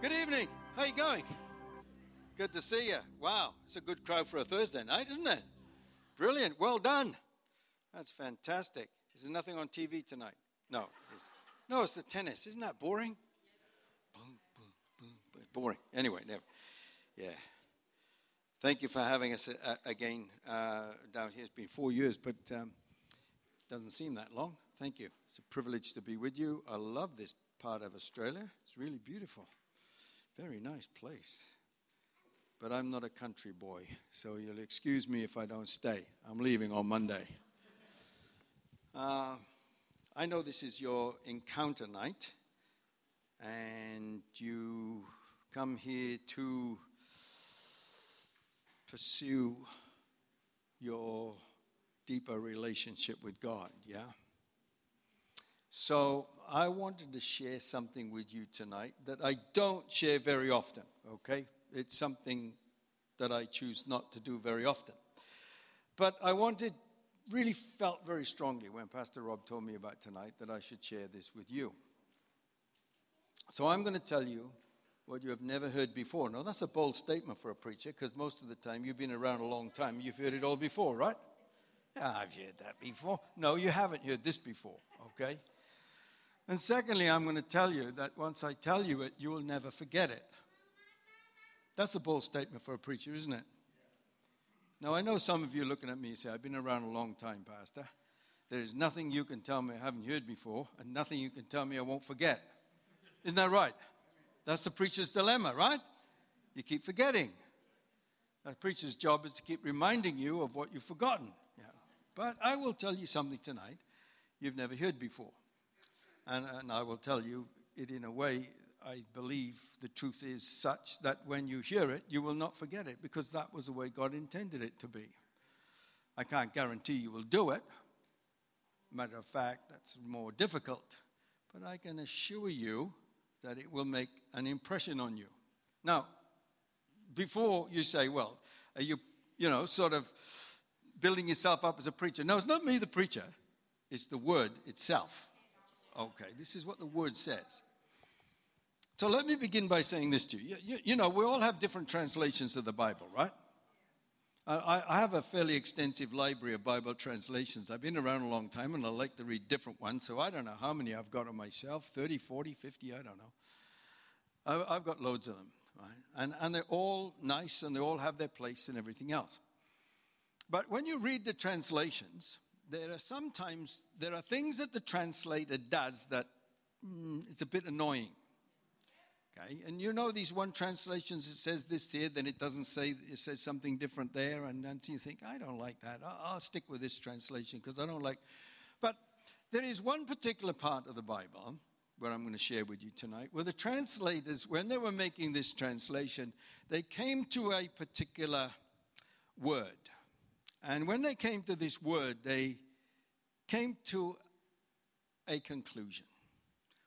Good evening. How you going? Good to see you. Wow, it's a good crowd for a Thursday night, isn't it? Brilliant. Well done. That's fantastic. Is there nothing on TV tonight? No. No, it's the tennis. Isn't that boring? Boom, boom, boom. Boring. Anyway, never. Yeah. Thank you for having us uh, again uh, down here. It's been four years, but um, doesn't seem that long. Thank you. It's a privilege to be with you. I love this part of Australia. It's really beautiful. Very nice place. But I'm not a country boy, so you'll excuse me if I don't stay. I'm leaving on Monday. Uh, I know this is your encounter night, and you come here to pursue your deeper relationship with God, yeah? So I wanted to share something with you tonight that I don't share very often, okay? It's something that I choose not to do very often. But I wanted, really felt very strongly when Pastor Rob told me about tonight that I should share this with you. So I'm going to tell you what you have never heard before. Now, that's a bold statement for a preacher because most of the time you've been around a long time. You've heard it all before, right? Yeah, I've heard that before. No, you haven't heard this before, okay? And secondly, I'm going to tell you that once I tell you it, you will never forget it. That's a bold statement for a preacher, isn't it? Now, I know some of you looking at me say, I've been around a long time, Pastor. There is nothing you can tell me I haven't heard before, and nothing you can tell me I won't forget. Isn't that right? That's the preacher's dilemma, right? You keep forgetting. A preacher's job is to keep reminding you of what you've forgotten. Yeah. But I will tell you something tonight you've never heard before. And, and I will tell you it in a way I believe the truth is such that when you hear it, you will not forget it because that was the way God intended it to be. I can't guarantee you will do it. Matter of fact, that's more difficult. But I can assure you that it will make an impression on you. Now, before you say, well, are you, you know, sort of building yourself up as a preacher? No, it's not me, the preacher, it's the word itself. Okay, this is what the word says. So let me begin by saying this to you. You, you know, we all have different translations of the Bible, right? I, I, have a fairly extensive library of Bible translations. I've been around a long time and I like to read different ones, so I don't know how many I've got on myself 30, 40, 50, I don't know. I, I've got loads of them, right? And, and they're all nice and they all have their place and everything else. But when you read the translations, there are sometimes there are things that the translator does that mm, it's a bit annoying. Okay, and you know these one translations it says this here, then it doesn't say it says something different there, and then you think I don't like that. I'll, I'll stick with this translation because I don't like. But there is one particular part of the Bible where I'm going to share with you tonight, where the translators, when they were making this translation, they came to a particular word and when they came to this word, they came to a conclusion.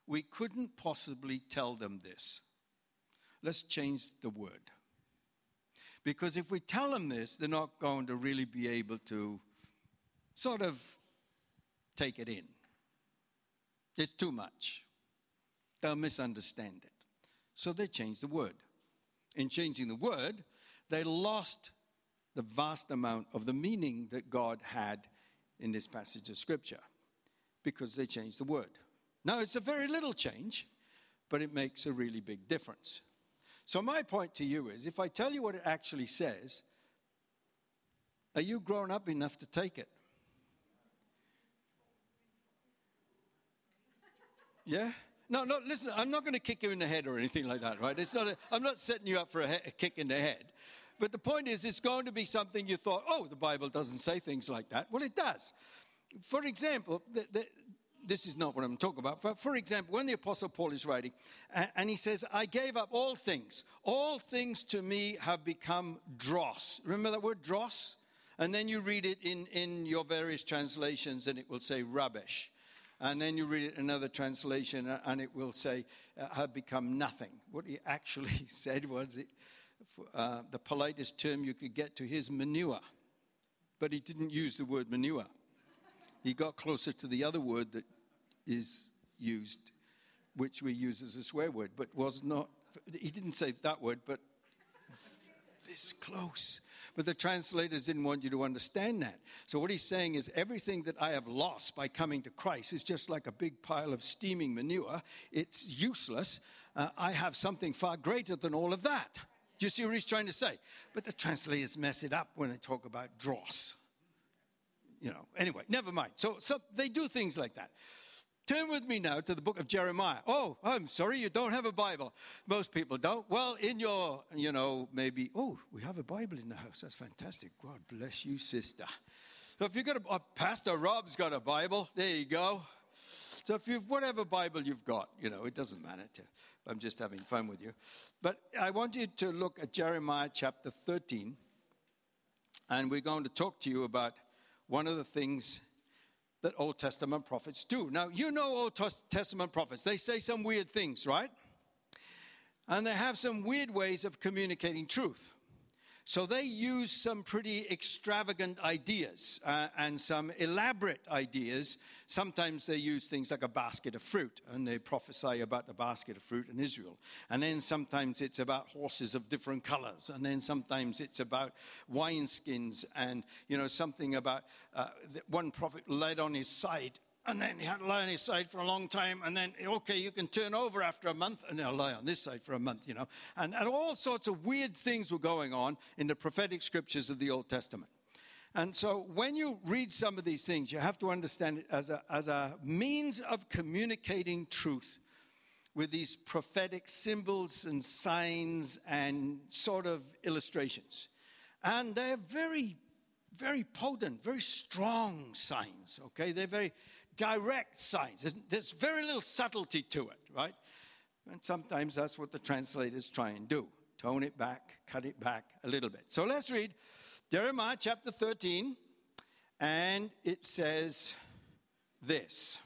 We couldn't possibly tell them this. Let's change the word. Because if we tell them this, they're not going to really be able to sort of take it in. It's too much. They'll misunderstand it. So they changed the word. In changing the word, they lost the vast amount of the meaning that God had in this passage of Scripture because they changed the word. Now, it's a very little change, but it makes a really big difference. So, my point to you is if I tell you what it actually says, are you grown up enough to take it? Yeah? No, no, listen, I'm not going to kick you in the head or anything like that, right? It's not a, I'm not setting you up for a, he- a kick in the head. But the point is, it's going to be something you thought, oh, the Bible doesn't say things like that. Well, it does. For example, the, the, this is not what I'm talking about. For, for example, when the Apostle Paul is writing, and he says, I gave up all things. All things to me have become dross. Remember that word dross? And then you read it in, in your various translations, and it will say rubbish. And then you read it in another translation, and it will say, uh, have become nothing. What he actually said was, it, uh, the politest term you could get to his manure. But he didn't use the word manure. He got closer to the other word that is used which we use as a swear word, but was not, he didn't say that word, but this close. But the translators didn't want you to understand that. So what he's saying is everything that I have lost by coming to Christ is just like a big pile of steaming manure. It's useless. Uh, I have something far greater than all of that. You see what he's trying to say? But the translators mess it up when they talk about dross. You know, anyway, never mind. So, so they do things like that. Turn with me now to the book of Jeremiah. Oh, I'm sorry, you don't have a Bible. Most people don't. Well, in your, you know, maybe, oh, we have a Bible in the house. That's fantastic. God bless you, sister. So if you've got a, uh, Pastor Rob's got a Bible, there you go. So if you've, whatever Bible you've got, you know, it doesn't matter to, I'm just having fun with you. But I want you to look at Jeremiah chapter 13, and we're going to talk to you about one of the things that Old Testament prophets do. Now, you know Old Testament prophets, they say some weird things, right? And they have some weird ways of communicating truth. So they use some pretty extravagant ideas uh, and some elaborate ideas. Sometimes they use things like a basket of fruit and they prophesy about the basket of fruit in Israel. And then sometimes it's about horses of different colors. And then sometimes it's about wineskins and, you know, something about uh, one prophet led on his side and then he had to lie on his side for a long time, and then, okay, you can turn over after a month, and he'll lie on this side for a month, you know. And, and all sorts of weird things were going on in the prophetic scriptures of the Old Testament. And so when you read some of these things, you have to understand it as a, as a means of communicating truth with these prophetic symbols and signs and sort of illustrations. And they're very, very potent, very strong signs, okay? They're very direct signs. There's, very little subtlety to it, right? And sometimes that's what the translators try and do tone it back, cut it back a little bit. So let's read Jeremiah chapter 13, and it says this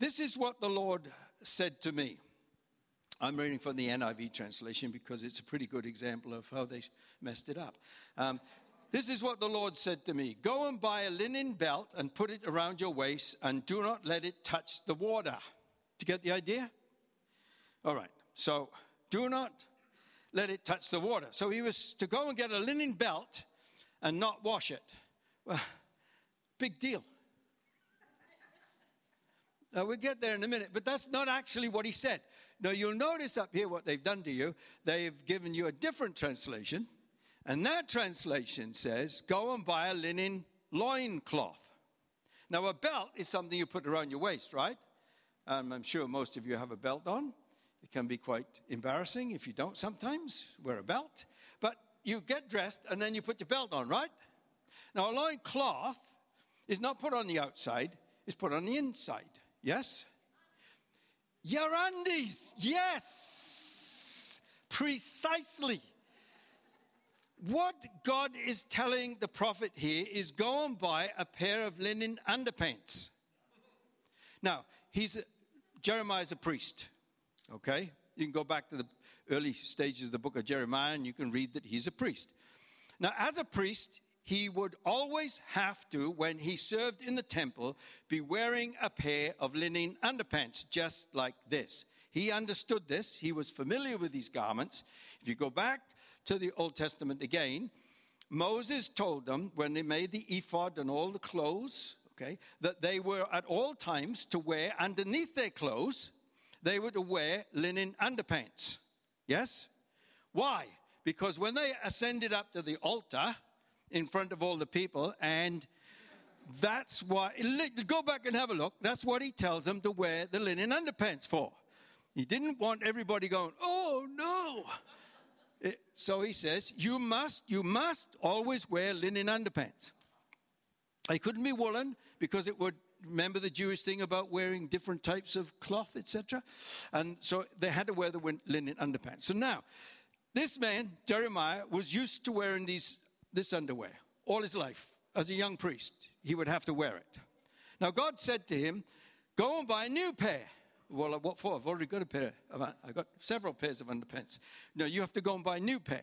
This is what the Lord said to me. I'm reading from the NIV translation because it's a pretty good example of how they messed it up. Um, this is what the Lord said to me Go and buy a linen belt and put it around your waist, and do not let it touch the water. Do you get the idea? All right, so do not let it touch the water. So he was to go and get a linen belt and not wash it. Well, big deal. Now, we'll get there in a minute, but that's not actually what he said. Now, you'll notice up here what they've done to you. They've given you a different translation. And that translation says, go and buy a linen loincloth. Now, a belt is something you put around your waist, right? Um, I'm sure most of you have a belt on. It can be quite embarrassing if you don't sometimes wear a belt. But you get dressed and then you put your belt on, right? Now, a loincloth is not put on the outside, it's put on the inside. Yes? Your undies, yes, precisely. What God is telling the prophet here is go and buy a pair of linen underpants. Now, he's a, Jeremiah is a priest, okay? You can go back to the early stages of the book of Jeremiah and you can read that he's a priest. Now, as a priest, he would always have to, when he served in the temple, be wearing a pair of linen underpants, just like this. He understood this. He was familiar with these garments. If you go back to the Old Testament again, Moses told them when they made the ephod and all the clothes, okay, that they were at all times to wear underneath their clothes, they were to wear linen underpants. Yes? Why? Because when they ascended up to the altar in front of all the people, and that's why, go back and have a look, that's what he tells them to wear the linen underpants for. He didn't want everybody going, oh no, Eh, so he says, you must, you must always wear linen underpants. They couldn't be woolen because it would remember the Jewish thing about wearing different types of cloth, etc. And so they had to wear the linen underpants. So now, this man, Jeremiah, was used to wearing these, this underwear all his life. As a young priest, he would have to wear it. Now, God said to him, Go and buy a new pair. Well, what for? I've already got a pair. Of, I got several pairs of underpants. No, you have to go and buy a new pair.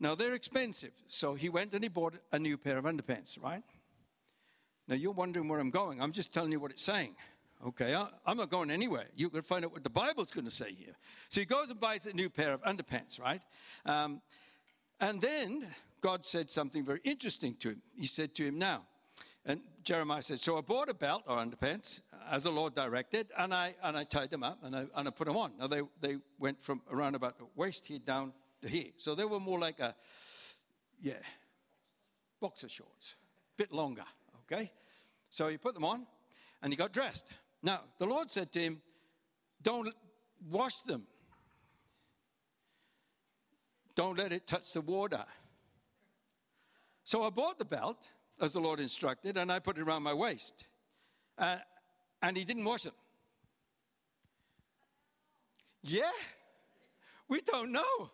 Now they're expensive, so he went and he bought a new pair of underpants. Right? Now you're wondering where I'm going. I'm just telling you what it's saying. Okay, I, am not going anywhere. You can find out what the Bible's going to say here. So he goes and buys a new pair of underpants, right? Um, and then God said something very interesting to him. He said to him, Now, and Jeremiah said, So I bought a belt or underpants as the Lord directed, and I, and I tied them up and I, and I put them on. Now, they, they went from around about the waist here down to here. So they were more like a, yeah, boxer shorts, a bit longer, okay? So he put them on and he got dressed. Now, the Lord said to him, Don't wash them, don't let it touch the water. So I bought the belt as the Lord instructed, and I put it around my waist. Uh, and he didn't wash it. Yeah, we don't know.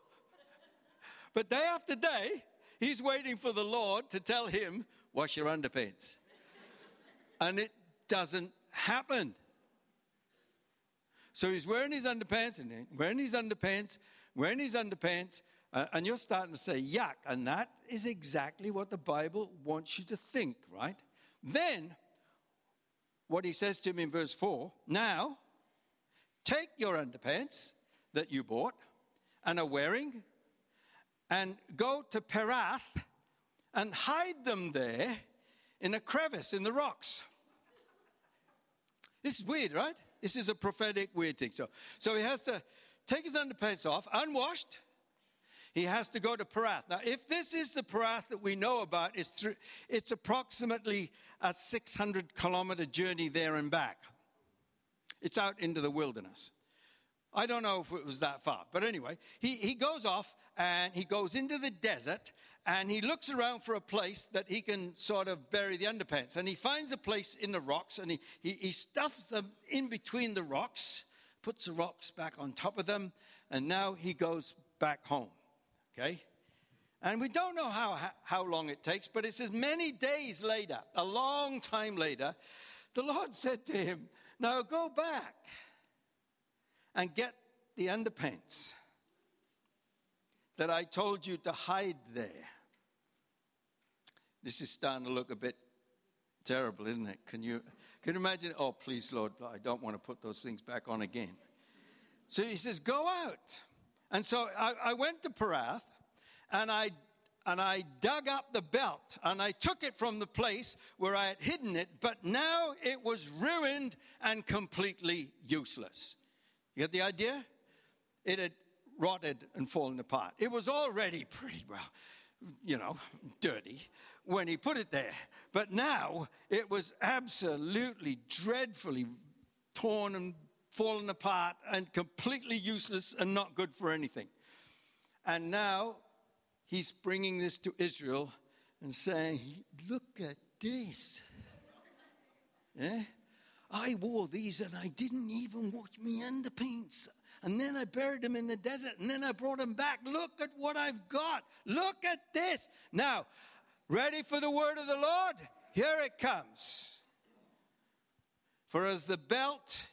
But day after day, he's waiting for the Lord to tell him, wash your underpants. and it doesn't happen. So he's wearing his underpants and wearing his underpants, wearing his underpants, and you're starting to say, yuck. And that is exactly what the Bible wants you to think, right? Then, what he says to him in verse 4 now, take your underpants that you bought and are wearing and go to Perath and hide them there in a crevice in the rocks. This is weird, right? This is a prophetic weird thing. So, so he has to take his underpants off, unwashed, he has to go to Perath. Now, if this is the Perath that we know about, it's, through, it's approximately a 600 kilometer journey there and back. It's out into the wilderness. I don't know if it was that far, but anyway, he, he goes off and he goes into the desert and he looks around for a place that he can sort of bury the underpants. And he finds a place in the rocks and he, he, he stuffs them in between the rocks, puts the rocks back on top of them, and now he goes back home. Okay? And we don't know how, how long it takes, but it says many days later, a long time later, the Lord said to him, Now go back and get the underpants that I told you to hide there. This is starting to look a bit terrible, isn't it? Can you, can you imagine? Oh, please, Lord, I don't want to put those things back on again. So he says, Go out. And so I, I went to Perath and I and I dug up the belt and I took it from the place where I had hidden it, but now it was ruined and completely useless. You get the idea? It had rotted and fallen apart. It was already pretty well, you know, dirty when he put it there. But now it was absolutely dreadfully torn and fallen apart and completely useless and not good for anything. And now he's bringing this to Israel and saying, Look at this. Yeah? I wore these and I didn't even wash my underpants. And then I buried them in the desert and then I brought them back. Look at what I've got. Look at this. Now, ready for the word of the Lord? Here it comes. For as the belt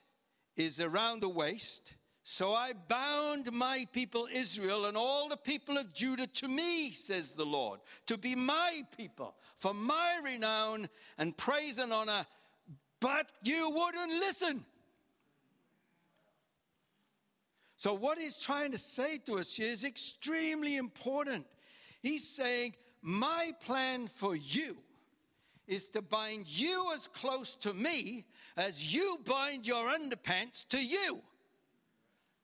is around the waist. So I bound my people Israel and all the people of Judah to me, says the Lord, to be my people, for my renown and praise and honor. But you wouldn't listen. So, what he's trying to say to us here is extremely important. He's saying, My plan for you is to bind you as close to me as you bind your underpants to you.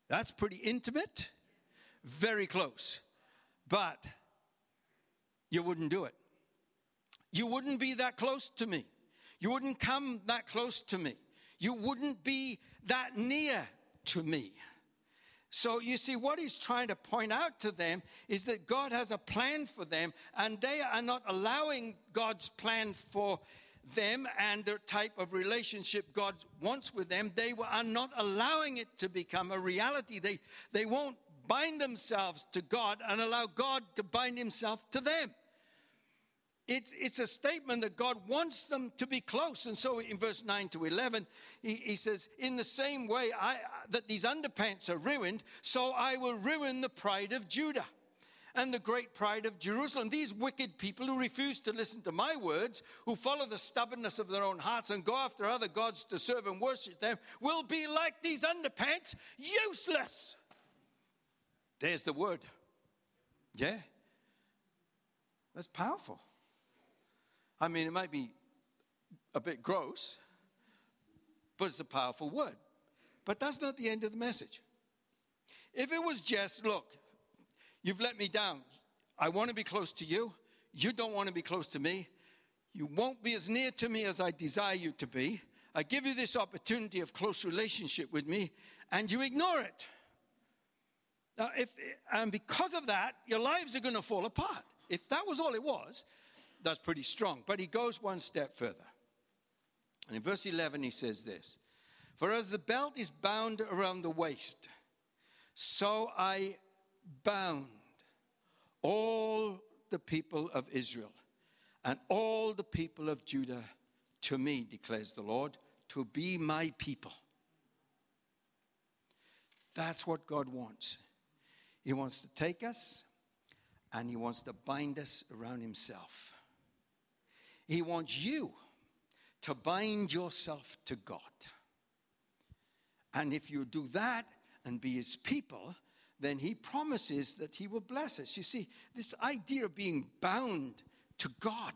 That's pretty intimate, very close. But you wouldn't do it. You wouldn't be that close to me. You wouldn't come that close to me. You wouldn't be that near to me. So you see, what he's trying to point out to them is that God has a plan for them, and they are not allowing God's plan for them and the type of relationship God wants with them. They are not allowing it to become a reality. They, they won't bind themselves to God and allow God to bind himself to them. It's, it's a statement that God wants them to be close. And so in verse 9 to 11, he, he says, In the same way I, that these underpants are ruined, so I will ruin the pride of Judah. And the great pride of Jerusalem. These wicked people who refuse to listen to my words, who follow the stubbornness of their own hearts and go after other gods to serve and worship them, will be like these underpants, useless. There's the word. Yeah? That's powerful. I mean, it might be a bit gross, but it's a powerful word. But that's not the end of the message. If it was just, look, you've let me down. I want to be close to you. You don't want to be close to me. You won't be as near to me as I desire you to be. I give you this opportunity of close relationship with me, and you ignore it. Now, if, and because of that, your lives are going to fall apart. If that was all it was, that's pretty strong. But he goes one step further. And in verse 11, he says this For as the belt is bound around the waist, so I bound all the people of Israel and all the people of Judah to me, declares the Lord, to be my people. That's what God wants. He wants to take us and He wants to bind us around Himself. He wants you to bind yourself to God. And if you do that and be His people, then He promises that He will bless us. You see, this idea of being bound to God,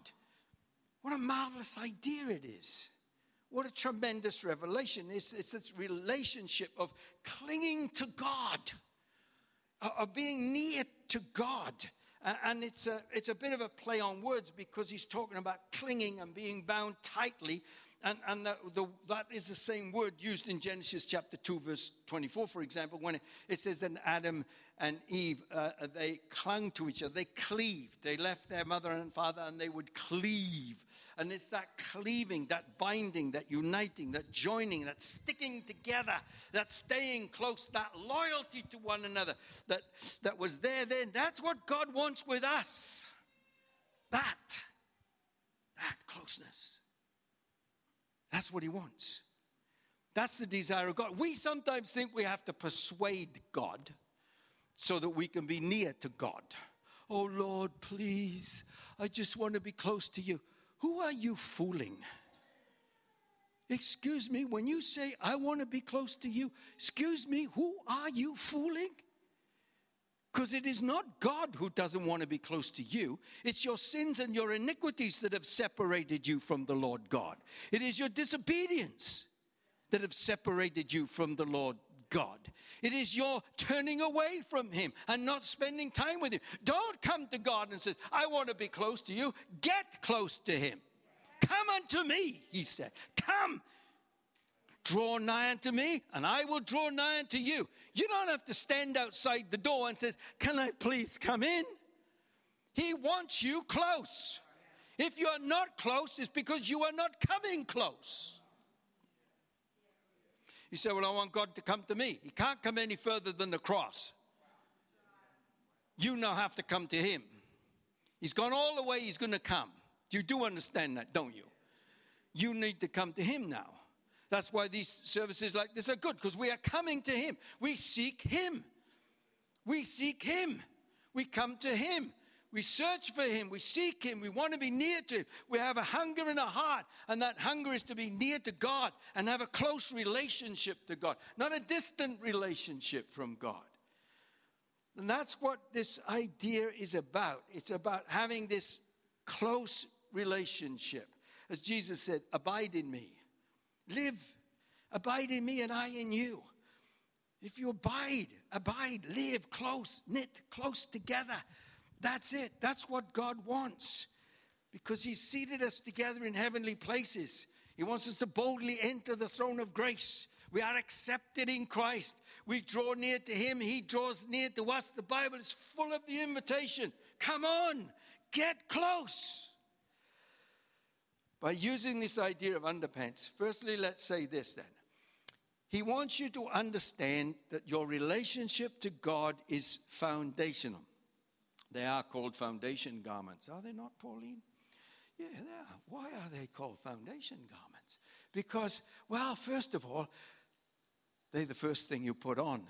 what a marvelous idea it is. What a tremendous revelation. It's, it's this relationship of clinging to God, of being near to God. And it's a, it's a bit of a play on words because he's talking about clinging and being bound tightly. And, and the, the, that is the same word used in Genesis chapter 2, verse 24, for example, when it, it says that Adam and Eve, uh, they clung to each other, they cleaved. They left their mother and father and they would cleave. And it's that cleaving, that binding, that uniting, that joining, that sticking together, that staying close, that loyalty to one another that, that was there then. That's what God wants with us. That, that closeness. That's what He wants. That's the desire of God. We sometimes think we have to persuade God so that we can be near to God. Oh Lord, please, I just want to be close to you. Who are you fooling? Excuse me, when you say, I want to be close to you, excuse me, who are you fooling? Because it is not God who doesn't want to be close to you. It's your sins and your iniquities that have separated you from the Lord God. It is your disobedience that have separated you from the Lord God. It is your turning away from Him and not spending time with Him. Don't come to God and say, I want to be close to you. Get close to Him. Come unto me, He said. Come. Draw nigh unto me, and I will draw nigh unto you. You don't have to stand outside the door and say, Can I please come in? He wants you close. If you are not close, it's because you are not coming close. You say, Well, I want God to come to me. He can't come any further than the cross. You now have to come to Him. He's gone all the way, He's going to come. You do understand that, don't you? You need to come to Him now. That's why these services like this are good, because we are coming to Him. We seek Him. We seek Him. We come to Him. We search for Him. We seek Him. We want to be near to Him. We have a hunger in our heart, and that hunger is to be near to God and have a close relationship to God, not a distant relationship from God. And that's what this idea is about. It's about having this close relationship. As Jesus said, Abide in me, live, abide in me, and I in you. If you abide, abide, live close, knit close together that's it. That's what God wants. Because He seated us together in heavenly places. He wants us to boldly enter the throne of grace. We are accepted in Christ. We draw near to Him. He draws near to us. The Bible is full of the invitation. Come on, get close. By using this idea of underpants, firstly, let's say this then. He wants you to understand that your relationship to God is foundational. They are called foundation garments. Are they not, Pauline? Yeah, they are. Why are they called foundation garments? Because, well, first of all, they're the first thing you put on.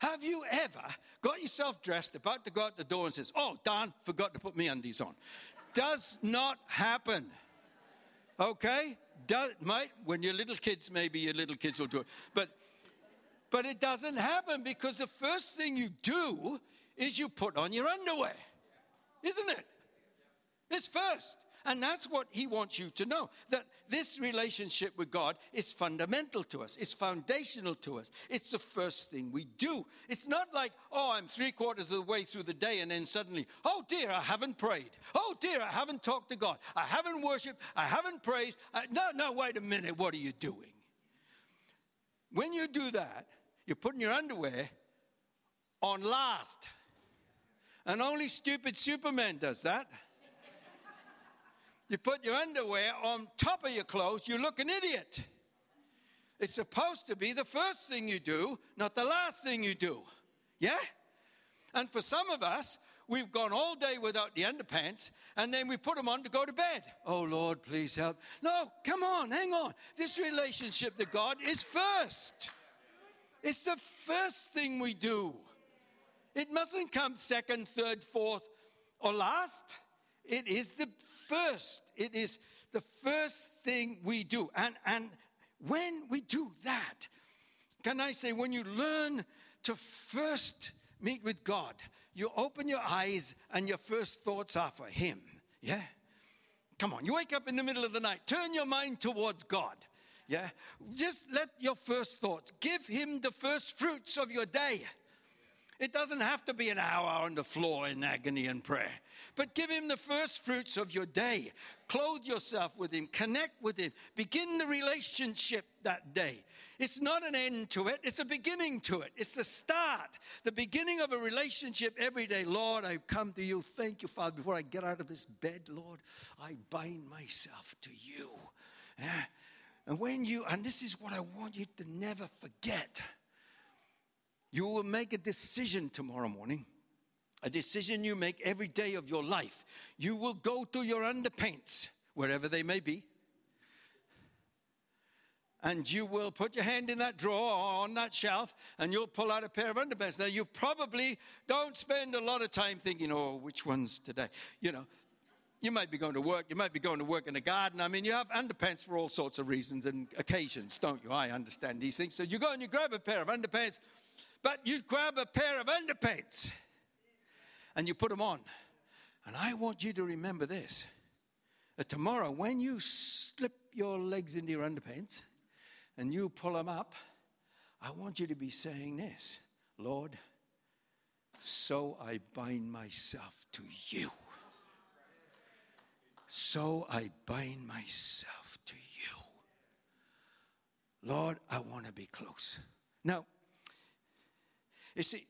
Have you ever got yourself dressed, about to go out the door, and says, "Oh, darn, forgot to put me undies on"? Does not happen. Okay, Does, might when you're little kids, maybe your little kids will do it, but but it doesn't happen because the first thing you do is you put on your underwear, isn't it? It's first. And that's what he wants you to know that this relationship with God is fundamental to us, it's foundational to us. It's the first thing we do. It's not like, oh, I'm three quarters of the way through the day and then suddenly, oh dear, I haven't prayed. Oh dear, I haven't talked to God. I haven't worshiped. I haven't praised. I, no, no, wait a minute. What are you doing? When you do that, you're putting your underwear on last. And only stupid Superman does that. You put your underwear on top of your clothes, you look an idiot. It's supposed to be the first thing you do, not the last thing you do. Yeah? And for some of us, we've gone all day without the underpants and then we put them on to go to bed. Oh Lord, please help. No, come on, hang on. This relationship to God is first. It's the first thing we do. It mustn't come second, third, fourth, or last. It is the first. It is the first thing we do. And, and when we do that, can I say, when you learn to first meet with God, you open your eyes and your first thoughts are for Him. Yeah? Come on, you wake up in the middle of the night, turn your mind towards God. Yeah? Just let your first thoughts give Him the first fruits of your day. It doesn't have to be an hour on the floor in agony and prayer, but give Him the first fruits of your day. Clothe yourself with Him, connect with Him, begin the relationship that day. It's not an end to it, it's a beginning to it. It's the start, the beginning of a relationship every day. Lord, I come to you. Thank you, Father. Before I get out of this bed, Lord, I bind myself to you. Eh? And when you, and this is what I want you to never forget you will make a decision tomorrow morning, a decision you make every day of your life. You will go to your underpants, wherever they may be, and you will put your hand in that drawer or on that shelf and you'll pull out a pair of underpants. Now, you probably don't spend a lot of time thinking, oh, which one's today? You know, you might be going to work, you might be going to work in the garden. I mean, you have underpants for all sorts of reasons and occasions, don't you? I understand these things. So you go and you grab a pair of underpants, but you grab a pair of underpants and you put them on. And I want you to remember this that tomorrow, when you slip your legs into your underpants and you pull them up, I want you to be saying this Lord, so I bind myself to you. So I bind myself to you. Lord, I want to be close. Now, you see,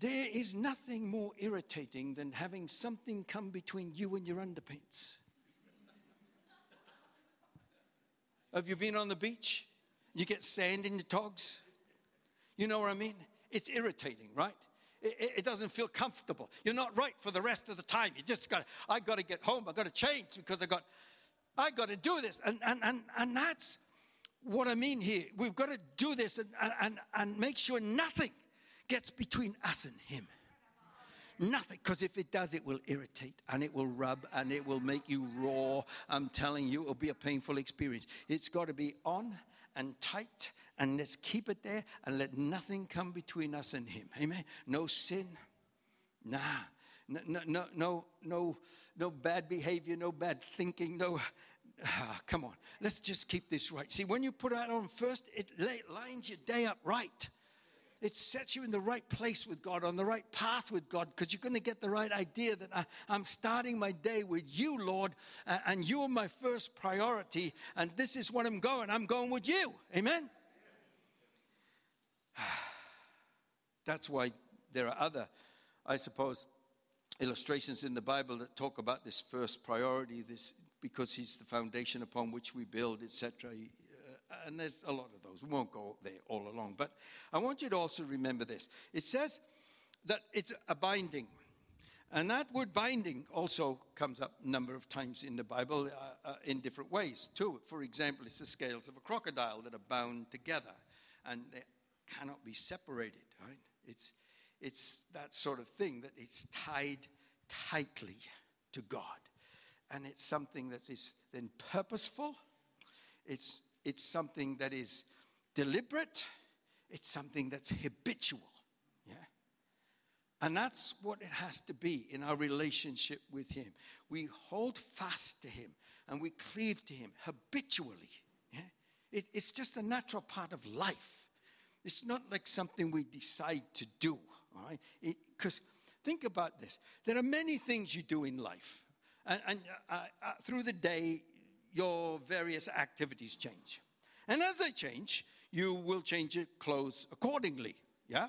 there is nothing more irritating than having something come between you and your underpants. Have you been on the beach? You get sand in your togs? You know what I mean? It's irritating, right? It, it, doesn't feel comfortable. You're not right for the rest of the time. You just got, I got to get home. I got to change because I got, I got to do this. And, and, and, and that's what I mean here. We've got to do this and, and, and make sure nothing gets between us and Him. Nothing, because if it does, it will irritate and it will rub and it will make you raw. I'm telling you, it'll be a painful experience. It's got to be on and tight, and let's keep it there and let nothing come between us and Him. Amen. No sin. Nah. No, no, no, no, no, no bad behavior, no bad thinking, no, Ah, come on, let's just keep this right. See, when you put that on first, it lines your day up right. It sets you in the right place with God, on the right path with God, because you're going to get the right idea that I, am starting my day with you, Lord, and you're my first priority, and this is what I'm going. I'm going with you. Amen? That's why there are other, I suppose, illustrations in the Bible that talk about this first priority, this because he's the foundation upon which we build, etc. Uh, and there's a lot of those. We won't go there all along. But I want you to also remember this. It says that it's a binding. And that word binding also comes up a number of times in the Bible uh, uh, in different ways, too. For example, it's the scales of a crocodile that are bound together. And they cannot be separated, right? It's, it's that sort of thing that it's tied tightly to God. And it's something that is then purposeful, it's, it's something that is deliberate, it's something that's habitual. Yeah? And that's what it has to be in our relationship with Him. We hold fast to Him and we cleave to Him habitually. Yeah? It, it's just a natural part of life. It's not like something we decide to do, all right? Because think about this there are many things you do in life, and, and uh, uh, through the day, your various activities change. And as they change, you will change your clothes accordingly, yeah?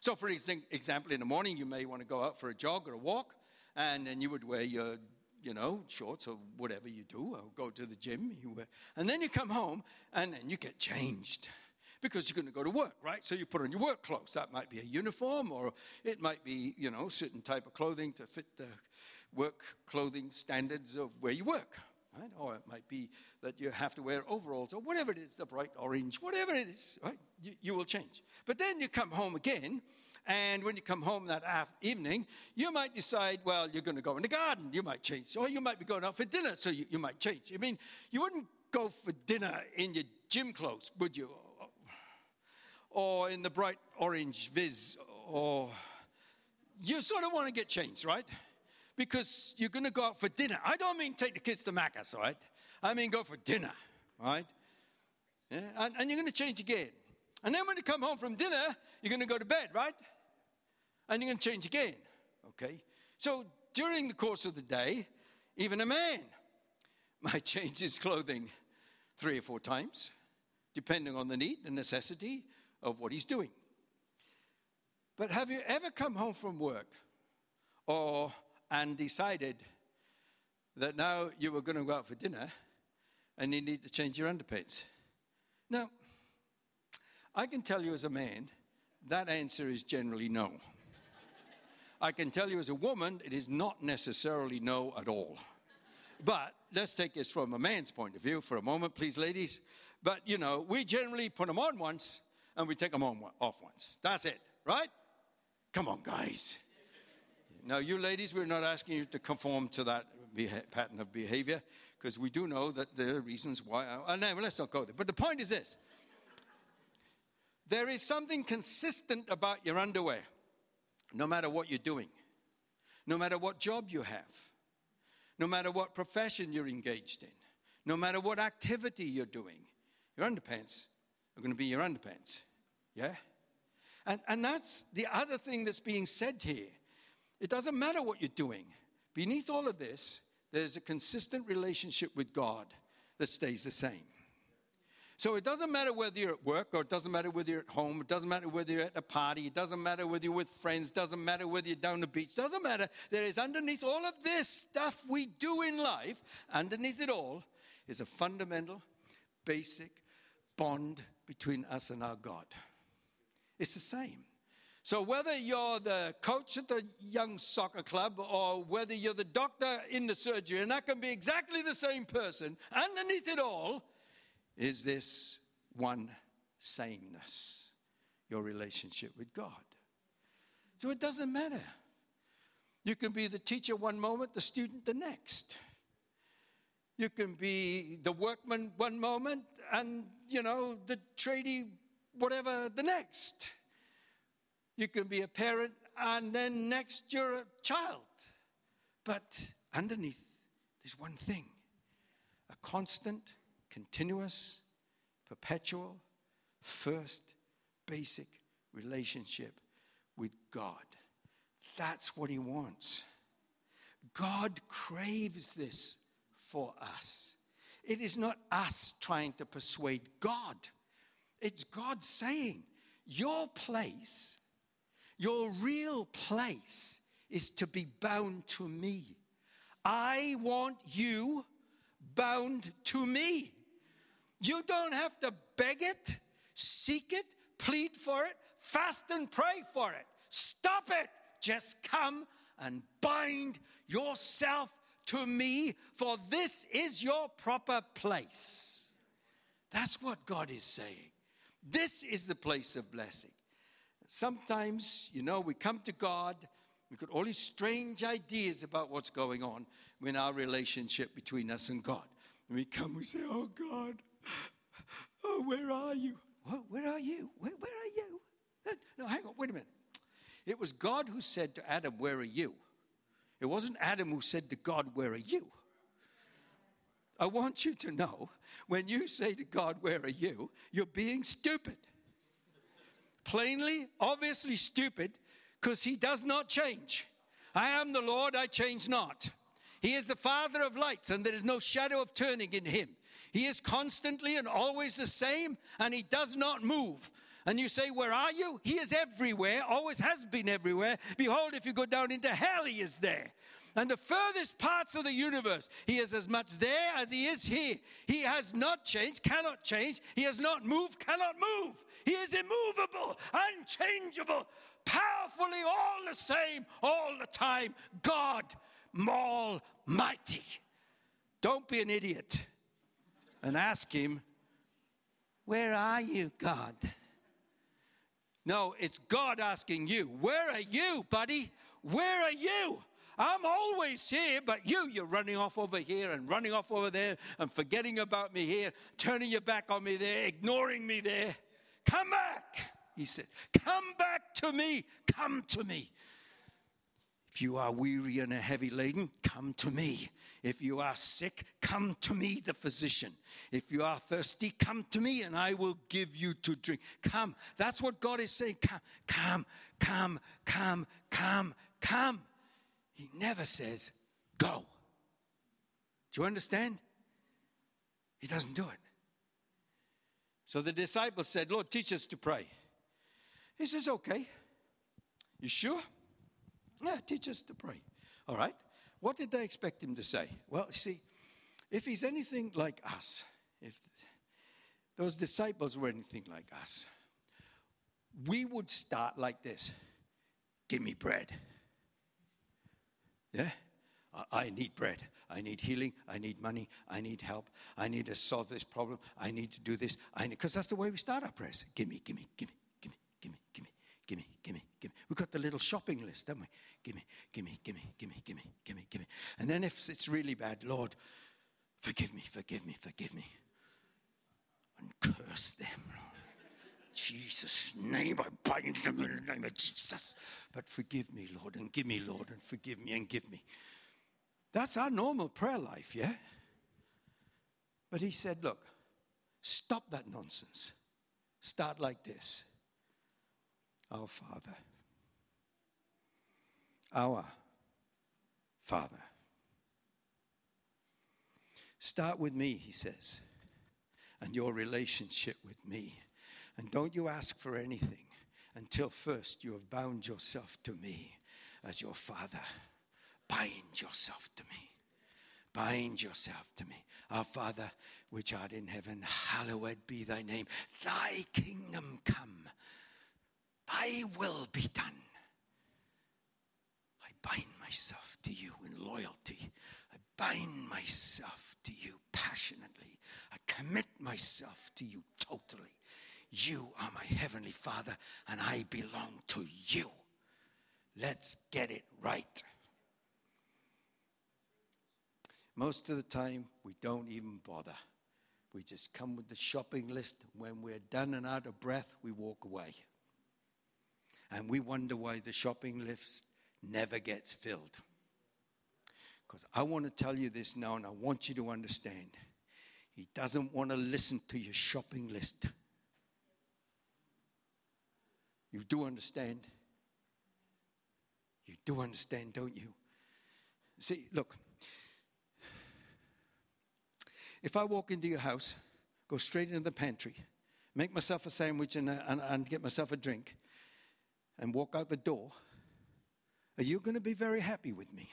So, for example, in the morning, you may want to go out for a jog or a walk, and then you would wear your you know, shorts or whatever you do, or go to the gym, you wear, and then you come home and then you get changed because you're going to go to work, right? So you put on your work clothes. That might be a uniform, or it might be, you know, certain type of clothing to fit the work clothing standards of where you work, right? Or it might be that you have to wear overalls, or whatever it is, the bright orange, whatever it is, right? You, you will change. But then you come home again, and when you come home that evening, you might decide, well, you're going to go in the garden. You might change. Or you might be going out for dinner, so you, you might change. I mean, you wouldn't go for dinner in your gym clothes, would you? or in the bright orange viz, or you sort of want to get changed, right? Because you're going to go out for dinner. I don't mean take the kids to Macca's, right? I mean go for dinner, right? Yeah? And, and you're going to change again. And then when you come home from dinner, you're going to go to bed, right? And you're going to change again, okay? So during the course of the day, even a man might change his clothing three or four times, depending on the need, the necessity, of what he's doing. But have you ever come home from work or and decided that now you were going to go out for dinner and you need to change your underpants? Now, I can tell you as a man, that answer is generally no. I can tell you as a woman, it is not necessarily no at all. But let's take this from a man's point of view for a moment, please, ladies. But you know, we generally put them on once and we take them on, off once. That's it, right? Come on, guys. Now, you ladies, we're not asking you to conform to that pattern of behavior because we do know that there are reasons why. I, uh, no, let's not go there. But the point is this there is something consistent about your underwear, no matter what you're doing, no matter what job you have, no matter what profession you're engaged in, no matter what activity you're doing. Your underpants are going to be your underpants. Yeah? And, and that's the other thing that's being said here. It doesn't matter what you're doing. Beneath all of this, there's a consistent relationship with God that stays the same. So it doesn't matter whether you're at work or it doesn't matter whether you're at home, it doesn't matter whether you're at a party, it doesn't matter whether you're with friends, it doesn't matter whether you're down the beach, it doesn't matter. There is underneath all of this stuff we do in life, underneath it all is a fundamental, basic bond between us and our God. It's the same. So, whether you're the coach at the young soccer club or whether you're the doctor in the surgery, and that can be exactly the same person, underneath it all is this one sameness your relationship with God. So, it doesn't matter. You can be the teacher one moment, the student the next. You can be the workman one moment and, you know, the tradie, whatever, the next. You can be a parent and then next you're a child. But underneath, there's one thing a constant, continuous, perpetual, first, basic relationship with God. That's what He wants. God craves this for us. It is not us trying to persuade God. It's God saying, Your place, your real place, is to be bound to me. I want you bound to me. You don't have to beg it, seek it, plead for it, fast and pray for it. Stop it. Just come and bind yourself to me, for this is your proper place. That's what God is saying. This is the place of blessing. Sometimes, you know, we come to God, we got all these strange ideas about what's going on in our relationship between us and God. And we come, we say, Oh God, oh, where are you? What, where are you? Where, where are you? No, hang on, wait a minute. It was God who said to Adam, Where are you? It wasn't Adam who said to God, Where are you? I want you to know when you say to God, Where are you? you're being stupid. Plainly, obviously stupid, because He does not change. I am the Lord, I change not. He is the Father of lights, and there is no shadow of turning in Him. He is constantly and always the same, and He does not move. And you say, Where are you? He is everywhere, always has been everywhere. Behold, if you go down into hell, He is there and the furthest parts of the universe. He is as much there as he is here. He has not changed, cannot change. He has not moved, cannot move. He is immovable, unchangeable, powerfully all the same, all the time. God, Almighty. Don't be an idiot and ask him, Where are you, God? No, it's God asking you, Where are you, buddy? Where are you? I'm always here, but you, you're running off over here and running off over there and forgetting about me here, turning your back on me there, ignoring me there. Come back, he said. Come back to me. Come to me. If you are weary and heavy laden, come to me. If you are sick, come to me, the physician. If you are thirsty, come to me and I will give you to drink. Come. That's what God is saying. Come, come, come, come, come, come. He never says, go. Do you understand? He doesn't do it. So the disciples said, Lord, teach us to pray. He says, okay. You sure? Yeah, teach us to pray. All right. What did they expect him to say? Well, see, if he's anything like us, if those disciples were anything like us, we would start like this Give me bread. Yeah? I need bread. I need healing. I need money. I need help. I need to solve this problem. I need to do this. I need because that's the way we start our prayers. Give me, give me, give me, give me, give me, give me, give me, give me, give me. We've got the little shopping list, don't we? Give me, give me, give me, give me, give me, give me, give me. And then if it's really bad, Lord, forgive me, forgive me, forgive me. And curse them, Lord. Jesus' name, I bind them in the name of Jesus. But forgive me, Lord, and give me, Lord, and forgive me and give me. That's our normal prayer life, yeah? But he said, Look, stop that nonsense. Start like this Our Father. Our Father. Start with me, he says, and your relationship with me. And don't you ask for anything until first you have bound yourself to me as your Father. Bind yourself to me. Bind yourself to me. Our Father, which art in heaven, hallowed be thy name. Thy kingdom come. Thy will be done. I bind myself to you in loyalty. I bind myself to you passionately. I commit myself to you totally. You are my heavenly Father, and I belong to you. Let's get it right. Most of the time, we don't even bother. We just come with the shopping list. When we're done and out of breath, we walk away. And we wonder why the shopping list never gets filled. Because I want to tell you this now, and I want you to understand. He doesn't want to listen to your shopping list. You do understand. You do understand, don't you? See, look. If I walk into your house, go straight into the pantry, make myself a sandwich and, a, and, and get myself a drink, and walk out the door, are you going to be very happy with me?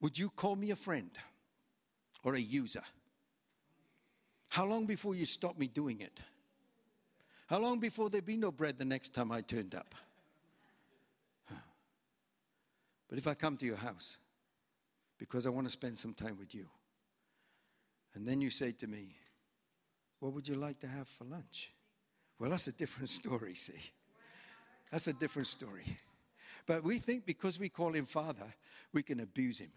Would you call me a friend or a user? How long before you stop me doing it? How long before there'd be no bread the next time I turned up? But if I come to your house because I want to spend some time with you, and then you say to me, What would you like to have for lunch? Well, that's a different story, see. That's a different story. But we think because we call him Father, we can abuse him.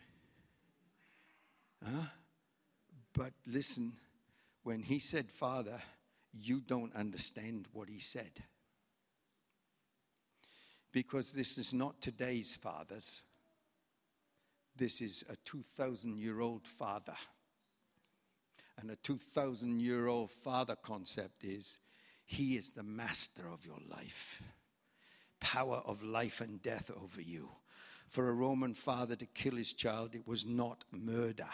Huh? But listen, when he said Father, you don't understand what he said. Because this is not today's fathers. This is a 2,000 year old father. And a 2,000 year old father concept is he is the master of your life, power of life and death over you. For a Roman father to kill his child, it was not murder,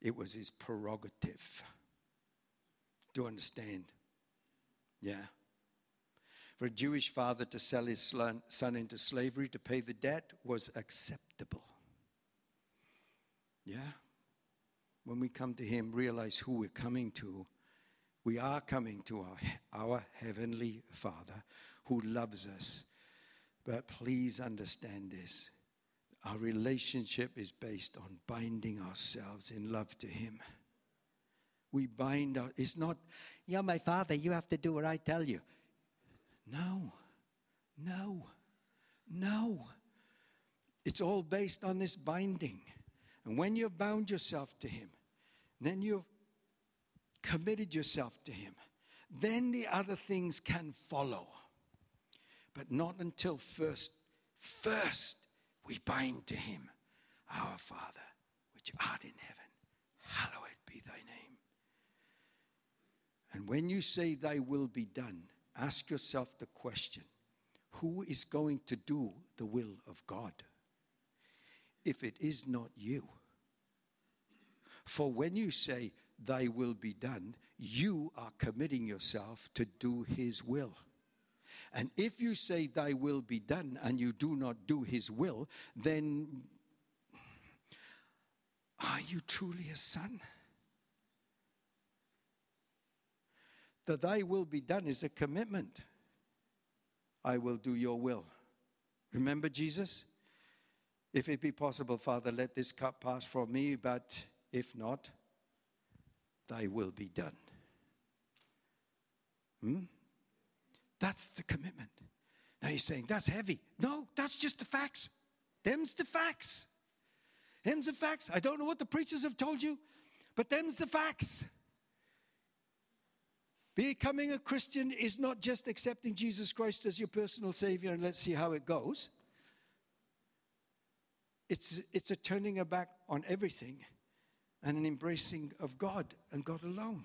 it was his prerogative. Do understand? Yeah. For a Jewish father to sell his son into slavery to pay the debt was acceptable. Yeah? When we come to him, realize who we're coming to. We are coming to our, our heavenly Father who loves us. But please understand this our relationship is based on binding ourselves in love to Him. We bind our, it's not, you're my father, you have to do what I tell you. No, no, no. It's all based on this binding. And when you've bound yourself to Him, then you've committed yourself to Him, then the other things can follow. But not until first, first we bind to Him, our Father, which art in heaven, hallowed be thy name. And when you say, Thy will be done, ask yourself the question who is going to do the will of God? If it is not you. For when you say, Thy will be done, you are committing yourself to do His will. And if you say, Thy will be done, and you do not do His will, then are you truly a son? The Thy will be done is a commitment. I will do your will. Remember Jesus? If it be possible, Father, let this cup pass from me, but if not, thy will be done. Hmm? That's the commitment. Now you're saying, that's heavy. No, that's just the facts. Them's the facts. Them's the facts. I don't know what the preachers have told you, but them's the facts. Becoming a Christian is not just accepting Jesus Christ as your personal Savior and let's see how it goes. It's, it's a turning a back on everything and an embracing of God and God alone.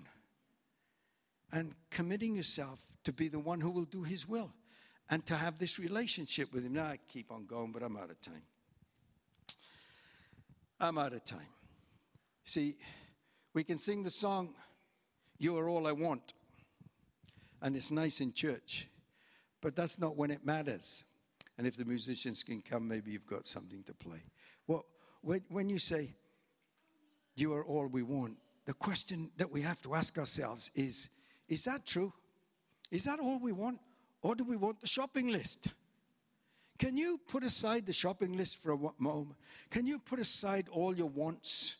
And committing yourself to be the one who will do His will and to have this relationship with Him. Now, I keep on going, but I'm out of time. I'm out of time. See, we can sing the song, You Are All I Want, and it's nice in church, but that's not when it matters. And if the musicians can come, maybe you've got something to play. Well, when, when you say, you are all we want. The question that we have to ask ourselves is Is that true? Is that all we want? Or do we want the shopping list? Can you put aside the shopping list for a moment? Can you put aside all your wants?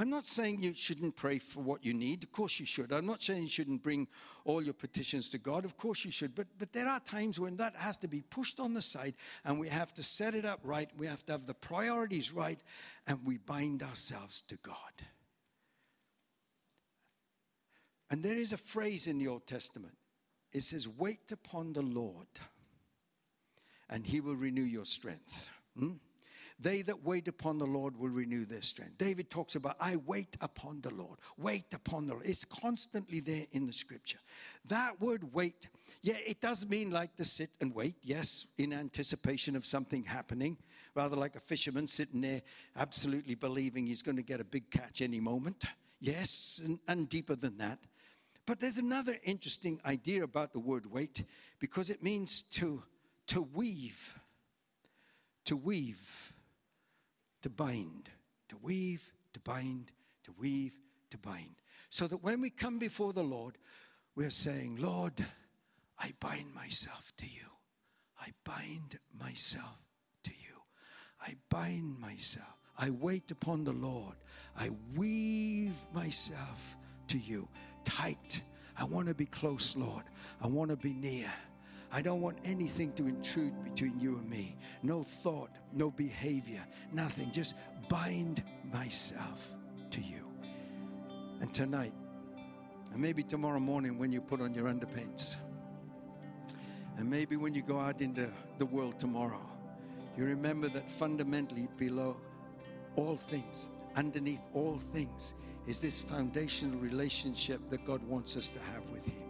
I'm not saying you shouldn't pray for what you need. Of course you should. I'm not saying you shouldn't bring all your petitions to God. Of course you should. But, but there are times when that has to be pushed on the side and we have to set it up right. We have to have the priorities right and we bind ourselves to God. And there is a phrase in the Old Testament. It says, Wait upon the Lord, and he will renew your strength. Hmm? They that wait upon the Lord will renew their strength. David talks about, I wait upon the Lord. Wait upon the Lord. It's constantly there in the scripture. That word wait, yeah, it does mean like to sit and wait, yes, in anticipation of something happening, rather like a fisherman sitting there absolutely believing he's going to get a big catch any moment. Yes, and, and deeper than that. But there's another interesting idea about the word wait because it means to, to weave. To weave to bind, to weave, to bind, to weave, to bind. So that when we come before the Lord, we're saying, Lord, I bind myself to you. I bind myself to you. I bind myself. I wait upon the Lord. I weave myself to you. Tight. I want to be close, Lord. I want to be near. I don't want anything to intrude between you and me. No thought, no behavior, nothing. Just bind myself to you. And tonight, and maybe tomorrow morning when you put on your underpants, and maybe when you go out into the world tomorrow, you remember that fundamentally below all things, underneath all things, is this foundational relationship that God wants us to have with Him.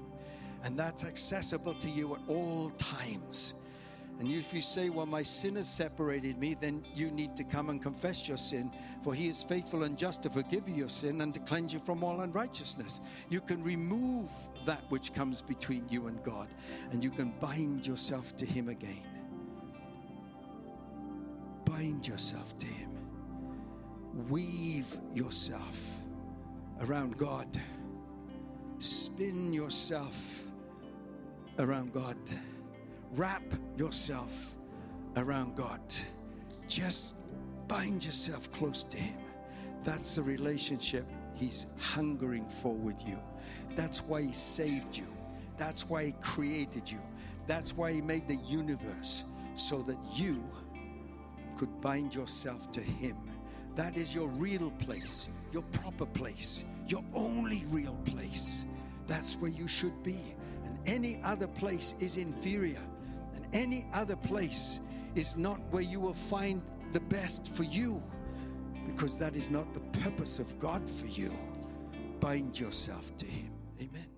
And that's accessible to you at all times. And if you say, Well, my sin has separated me, then you need to come and confess your sin, for he is faithful and just to forgive you your sin and to cleanse you from all unrighteousness. You can remove that which comes between you and God, and you can bind yourself to him again. Bind yourself to him. Weave yourself around God. Spin yourself around God wrap yourself around God. Just bind yourself close to Him. That's the relationship He's hungering for with you. That's why He saved you. That's why He created you. That's why He made the universe so that you could bind yourself to Him. That is your real place, your proper place, your only real place. That's where you should be. Any other place is inferior and any other place is not where you will find the best for you because that is not the purpose of God for you. Bind yourself to Him. Amen.